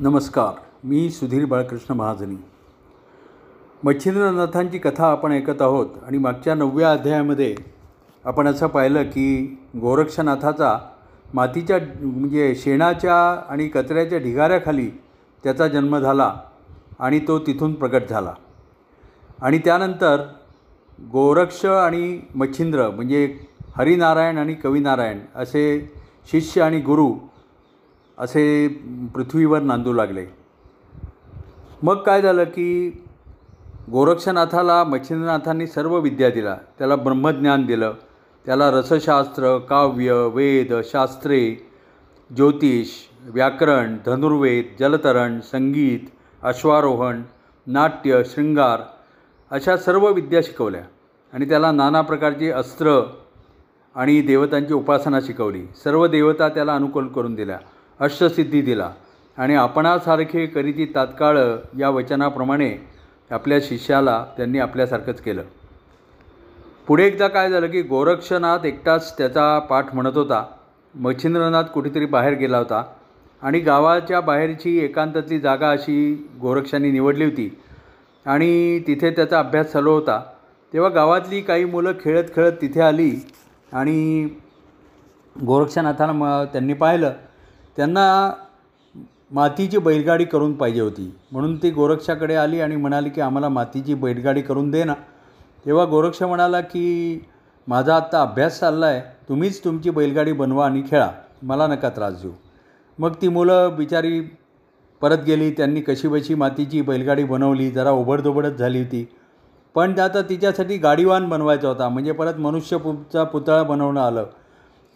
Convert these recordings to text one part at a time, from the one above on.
नमस्कार मी सुधीर बाळकृष्ण महाजनी. मच्छिंद्रनाथांची कथा आपण ऐकत आहोत आणि मागच्या नवव्या अध्यायामध्ये आपण असं पाहिलं की गोरक्षनाथाचा मातीच्या म्हणजे शेणाच्या आणि कचऱ्याच्या ढिगाऱ्याखाली त्याचा जन्म झाला आणि तो तिथून प्रकट झाला. आणि त्यानंतर गोरक्ष आणि मच्छिंद्र म्हणजे हरिनारायण आणि कविनारायण असे शिष्य आणि गुरु असे पृथ्वीवर नांदू लागले. मग काय झालं की गोरक्षनाथाला मच्छिंद्रनाथांनी सर्व विद्या दिला त्याला ब्रह्मज्ञान दिलं. त्याला रसशास्त्र काव्य वेद शास्त्रे ज्योतिष व्याकरण धनुर्वेद जलतरण संगीत अश्वारोहण नाट्य शृंगार अशा सर्व विद्या शिकवल्या. आणि त्याला नाना प्रकारची अस्त्र आणि देवतांची उपासना शिकवली. सर्व देवता त्याला अनुकूल करून दिल्या. अष्टसिद्धी दिला. आणि आपणासारखे करीती तात्काळ या वचनाप्रमाणे आपल्या शिष्याला त्यांनी आपल्यासारखंच केलं. पुढे एकदा काय झालं की गोरक्षनाथ एकटाच त्याचा पाठ म्हणत होता. मच्छिंद्रनाथ कुठेतरी बाहेर गेला होता. आणि गावाच्या बाहेरची एकांतातली जागा अशी गोरक्षांनी निवडली होती. आणि तिथे त्याचा अभ्यास चालू होता. तेव्हा गावातली काही मुलं खेळत खेळत तिथे आली. आणि गोरक्षनाथानं मग त्यांनी पाहिलं. त्यांना मातीची बैलगाडी करून पाहिजे होती. म्हणून ती गोरक्षाकडे आली आणि म्हणाली की आम्हाला मातीची बैलगाडी करून दे ना. तेव्हा गोरक्ष म्हणाला की माझा आत्ता अभ्यास चालला आहे तुम्हीच तुमची बैलगाडी बनवा आणि खेळा. मला नका त्रास देऊ. मग ती मुलं बिचारी परत गेली. त्यांनी कशीबशी मातीची बैलगाडी बनवली. जरा ओबडधोबडच झाली होती. पण आता तिच्यासाठी गाडीवान बनवायचा होता. म्हणजे परत मनुष्य पुचा पुतळा बनवणं आलं.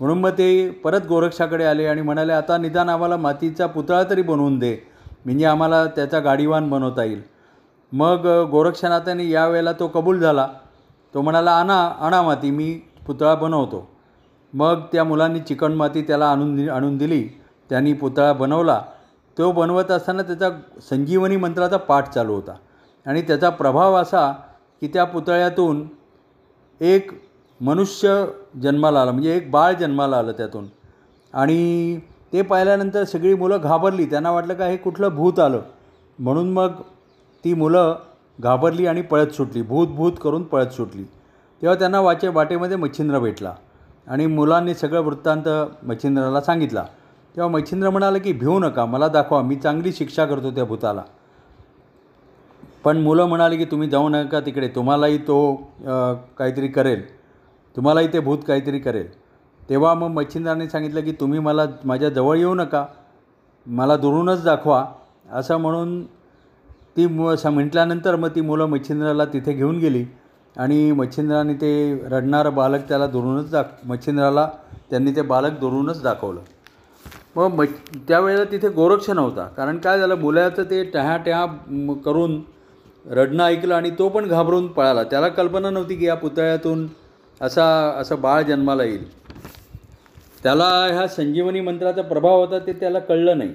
म्हणून मग ते परत गोरक्षाकडे आले आणि म्हणाले आता निदान आम्हाला मातीचा पुतळा तरी बनवून दे. म्हणजे आम्हाला त्याचा गाडीवान बनवता येईल. मग गोरक्षनाथाने यावेळेला तो कबूल झाला. तो म्हणाला आणा आणा माती मी पुतळा बनवतो. मग त्या मुलांनी चिकण माती त्याला आणून दि आणून दिली. त्यांनी पुतळा बनवला. तो बनवत असताना त्याचा संजीवनी मंत्राचा पाठ चालू होता. आणि त्याचा प्रभाव असा की त्या पुतळ्यातून एक मनुष्य जन्माला आला म्हणजे एक बाळ जन्माला आलं त्यातून. आणि ते पाहिल्यानंतर सगळी मुलं घाबरली. त्यांना वाटलं का हे कुठलं भूत आलं. म्हणून मग ती मुलं घाबरली आणि पळत सुटली. भूत भूत करून पळत सुटली. तेव्हा त्यांना वाचे वाटेमध्ये मच्छिंद्र भेटला आणि मुलांनी सगळं वृत्तांत मच्छिंद्राला सांगितला. तेव्हा मच्छिंद्र म्हणाला की भिवू नका मला दाखवा मी चांगली शिक्षा करतो त्या भूताला. पण मुलं म्हणाली की तुम्ही जाऊ नका तिकडे तुम्हालाही तो काहीतरी करेल. तुम्हाला इथे भूत काहीतरी करेल. तेव्हा मग मच्छिंद्राने सांगितलं की तुम्ही मला माझ्या जवळ येऊ नका. मला दुरूनच दाखवा. असं म्हणून ती मु स म्हटल्यानंतर मग ती मुलं मच्छिंद्राला तिथे घेऊन गेली. आणि मच्छिंद्राने ते रडणारं बालक त्याला दुरूनच दाख मच्छिंद्राला त्यांनी ते बालक दुरूनच दाखवलं. मग मच त्यावेळेला तिथे गोरक्ष नव्हता कारण काय झालं मुलाचं ते टहा टहा करून रडणं ऐकलं आणि तो पण घाबरून पळाला. त्याला कल्पना नव्हती की या पुतळ्यातून असा असं बाळ जन्माला येईल. त्याला ह्या संजीवनी मंत्राचा प्रभाव होता ते त्याला कळलं नाही.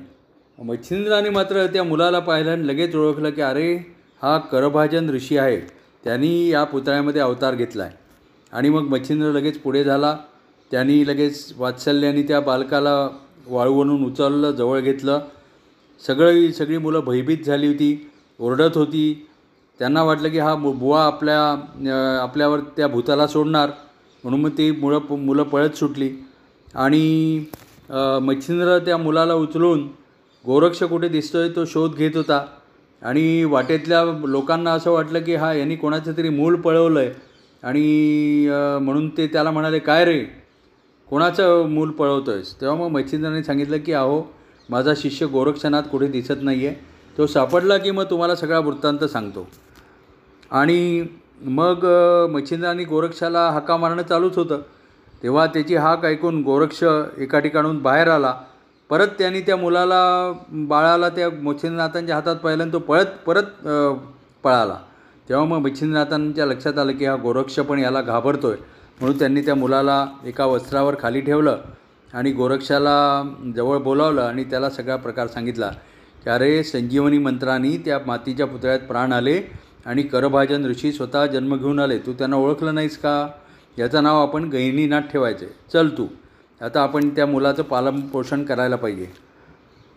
मच्छिंद्राने मात्र त्या मुलाला पाहिलं आणि लगेच ओळखलं की अरे हा करभाजन ऋषी आहे. त्यांनी या पुतळ्यामध्ये अवतार घेतला आहे आणि मग मच्छिंद्र लगेच पुढे झाला. त्यांनी लगेच वात्सल्याने त्या बालकाला वाळवून उचललं जवळ घेतलं. सगळी सगळी मुलं भयभीत झाली होती ओरडत होती. त्यांना वाटलं की हा बुवा आपल्या आपल्यावर त्या भूताला सोडणार. म्हणून मग ती मुळं मुलं पळत सुटली. आणि मच्छिंद्र त्या मुलाला उचलून गोरक्ष कुठे दिसतोय तो शोध घेत होता. आणि वाटेतल्या लोकांना असं वाटलं की हा यांनी कोणाचं तरी मूल पळवलं आहे आणि म्हणून ते त्याला म्हणाले काय रे? कोणाचं मूल पळवतो आहेस तेव्हा मग मच्छिंद्राने सांगितलं की अहो माझा शिष्य गोरक्षनाथ कुठे दिसत नाही आहे तो सापडला की मग तुम्हाला सगळा वृत्तांत सांगतो. आणि मग मच्छिंद्रांनी गोरक्षाला हाका मारणं चालूच होतं. तेव्हा त्याची हाक ऐकून गोरक्ष एका ठिकाणून बाहेर आला. परत त्यांनी त्या मुलाला बाळाला त्या मच्छिंद्रनाथांच्या हातात पाहिलं आणि तो पळत परत पळाला. तेव्हा मग मच्छिंद्रनाथांच्या लक्षात आलं की हा गोरक्ष पण याला घाबरतो आहे म्हणून त्यांनी त्या मुलाला एका वस्त्रावर खाली ठेवलं आणि गोरक्षाला जवळ बोलावलं आणि त्याला सगळा प्रकार सांगितला. की अरे संजीवनी मंत्रांनी त्या मातीच्या पुतळ्यात प्राण आले. आणि करभाजन ऋषी स्वतः जन्म घेऊन आले. तू त्यांना ओळखलं नाहीस का? याचं नाव आपण गहिनीनाथ ठेवायचं. आहे चल तू. आता आपण त्या मुलाचं पालन पोषण करायला पाहिजे.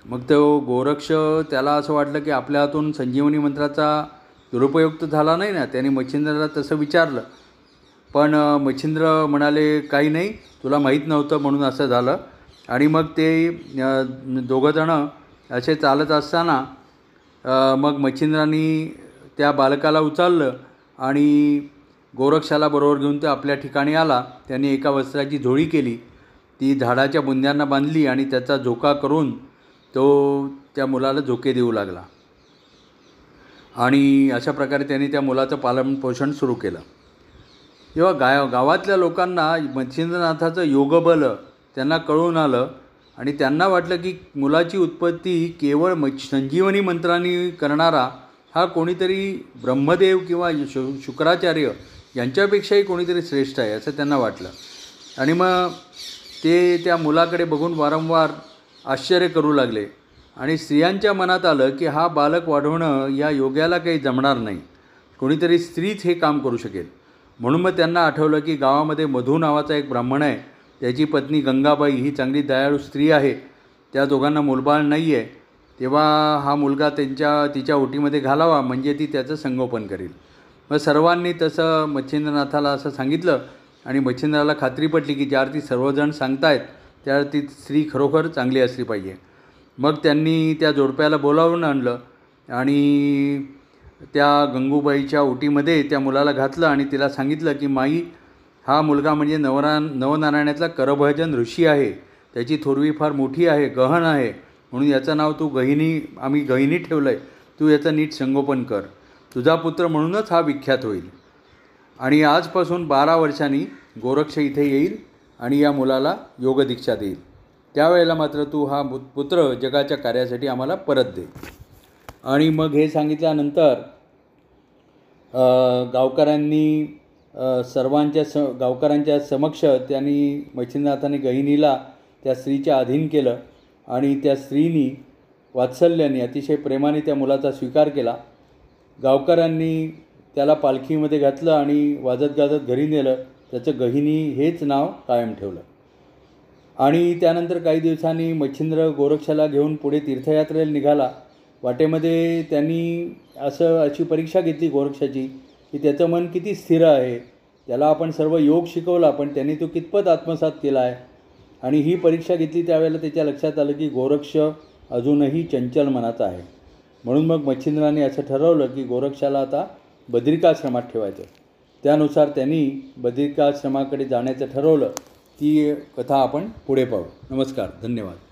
मग तो गोरक्ष त्याला असं वाटलं की आपल्या हातून संजीवनी मंत्राचा दुरुपयोग तर झाला नाही ना? त्याने मच्छिंद्राला तसं विचारलं. पण मच्छिंद्र म्हणाले काही नाही तुला माहीत नव्हतं म्हणून असं झालं. आणि मग ते दोघंजणं असे चालत असताना मग मच्छिंद्रांनी त्या बालकाला उचललं आणि गोरक्षाला बरोबर घेऊन तो आपल्या ठिकाणी आला. त्याने एका वस्त्राची झोळी केली. ती झाडाच्या बुंद्यांना बांधली आणि त्याचा झोका करून तो त्या मुलाला झोके देऊ लागला. आणि अशा प्रकारे त्यांनी त्या मुलाचं पालनपोषण सुरू केलं. तेव्हा गाय गावातल्या लोकांना मच्छिंद्रनाथाचं योगबल त्यांना कळून आलं आणि त्यांना वाटलं की मुलाची उत्पत्ती केवळ मच्छ संजीवनी मंत्रांनी करणारा हा कोणीतरी ब्रह्मदेव किंवा शु शुक्राचार्य यांच्यापेक्षाही कोणीतरी श्रेष्ठ आहे असं त्यांना वाटलं. आणि मग ते त्या मुलाकडे बघून वारंवार आश्चर्य करू लागले. आणि स्त्रियांच्या मनात आलं की हा बालक वाढवणं या योग्याला काही जमणार नाही. कोणीतरी स्त्रीच हे काम करू शकेल. म्हणून मग त्यांना आठवलं की गावामध्ये मधू नावाचा एक ब्राह्मण आहे. त्याची पत्नी गंगाबाई ही चांगली दयाळू स्त्री आहे. त्या दोघांना मुलबाळ नाही आहे तेव्हा हा मुलगा त्यांच्या तिच्या ओटीमध्ये घालावा म्हणजे ती त्याचं संगोपन करेल. मग सर्वांनी तसं मच्छिंद्रनाथाला असं सांगितलं आणि मच्छिंद्राला खात्री पटली की ज्यावर ती सर्वजण सांगतायत त्यावर ती स्त्री खरोखर चांगली असली पाहिजे. मग त्यांनी त्या जोडप्याला बोलावून आणलं आणि त्या गंगूबाईच्या ओटीमध्ये त्या मुलाला घातलं आणि तिला सांगितलं की माई हा मुलगा म्हणजे नवरा नवनारायणातला करभजन ऋषी आहे. त्याची थोरवी फार मोठी आहे गहन आहे. म्हणून याचं नाव तू गहिनी आम्ही गहिनी ठेवलं आहे तू याचं नीट संगोपन कर. तुझा पुत्र म्हणूनच हा विख्यात होईल. आणि आजपासून बारा वर्षांनी गोरक्ष इथे येईल आणि या मुलाला योगदीक्षा देईल. त्यावेळेला मात्र तू हा पुत्र जगाच्या कार्यासाठी आम्हाला परत दे. आणि मग हे सांगितल्यानंतर गावकऱ्यांनी सर्वांच्या स गावकऱ्यांच्या समक्ष त्यांनी मच्छिंद्रनाथाने गहिनीला त्या स्त्रीच्या अधीन केलं. आणि त्या स्त्रीनी वात्सल्याने अतिशय प्रेमाने त्या मुलाचा स्वीकार केला. गावकऱ्यांनी त्याला पालखीमध्ये घातलं आणि वाजत गाजत घरी नेलं. त्याचं गहिनी हेच नाव कायम ठेवलं. आणि त्यानंतर काही दिवसांनी मच्छिंद्र गोरक्षाला घेऊन पुढे तीर्थयात्रेला निघाला. वाटेमध्ये त्यांनी असं अशी परीक्षा घेतली गोरक्षाची की त्याचं मन किती स्थिर आहे. त्याला आपण सर्व योग शिकवला पण त्यांनी तो कितपत आत्मसात केला आहे? आणि ही परीक्षा घेतली त्यावेळेला त्याच्या लक्षात आलं की गोरक्ष अजूनही चंचल मनाचा आहे. म्हणून मग मच्छिंद्राने असं ठरवलं की गोरक्षाला आता बद्रिकाश्रमात ठेवायचं त्यानुसार त्यांनी बद्रिकाश्रमाकडे जाण्याचं ठरवलं. ती कथा आपण पुढे पाहू. नमस्कार धन्यवाद.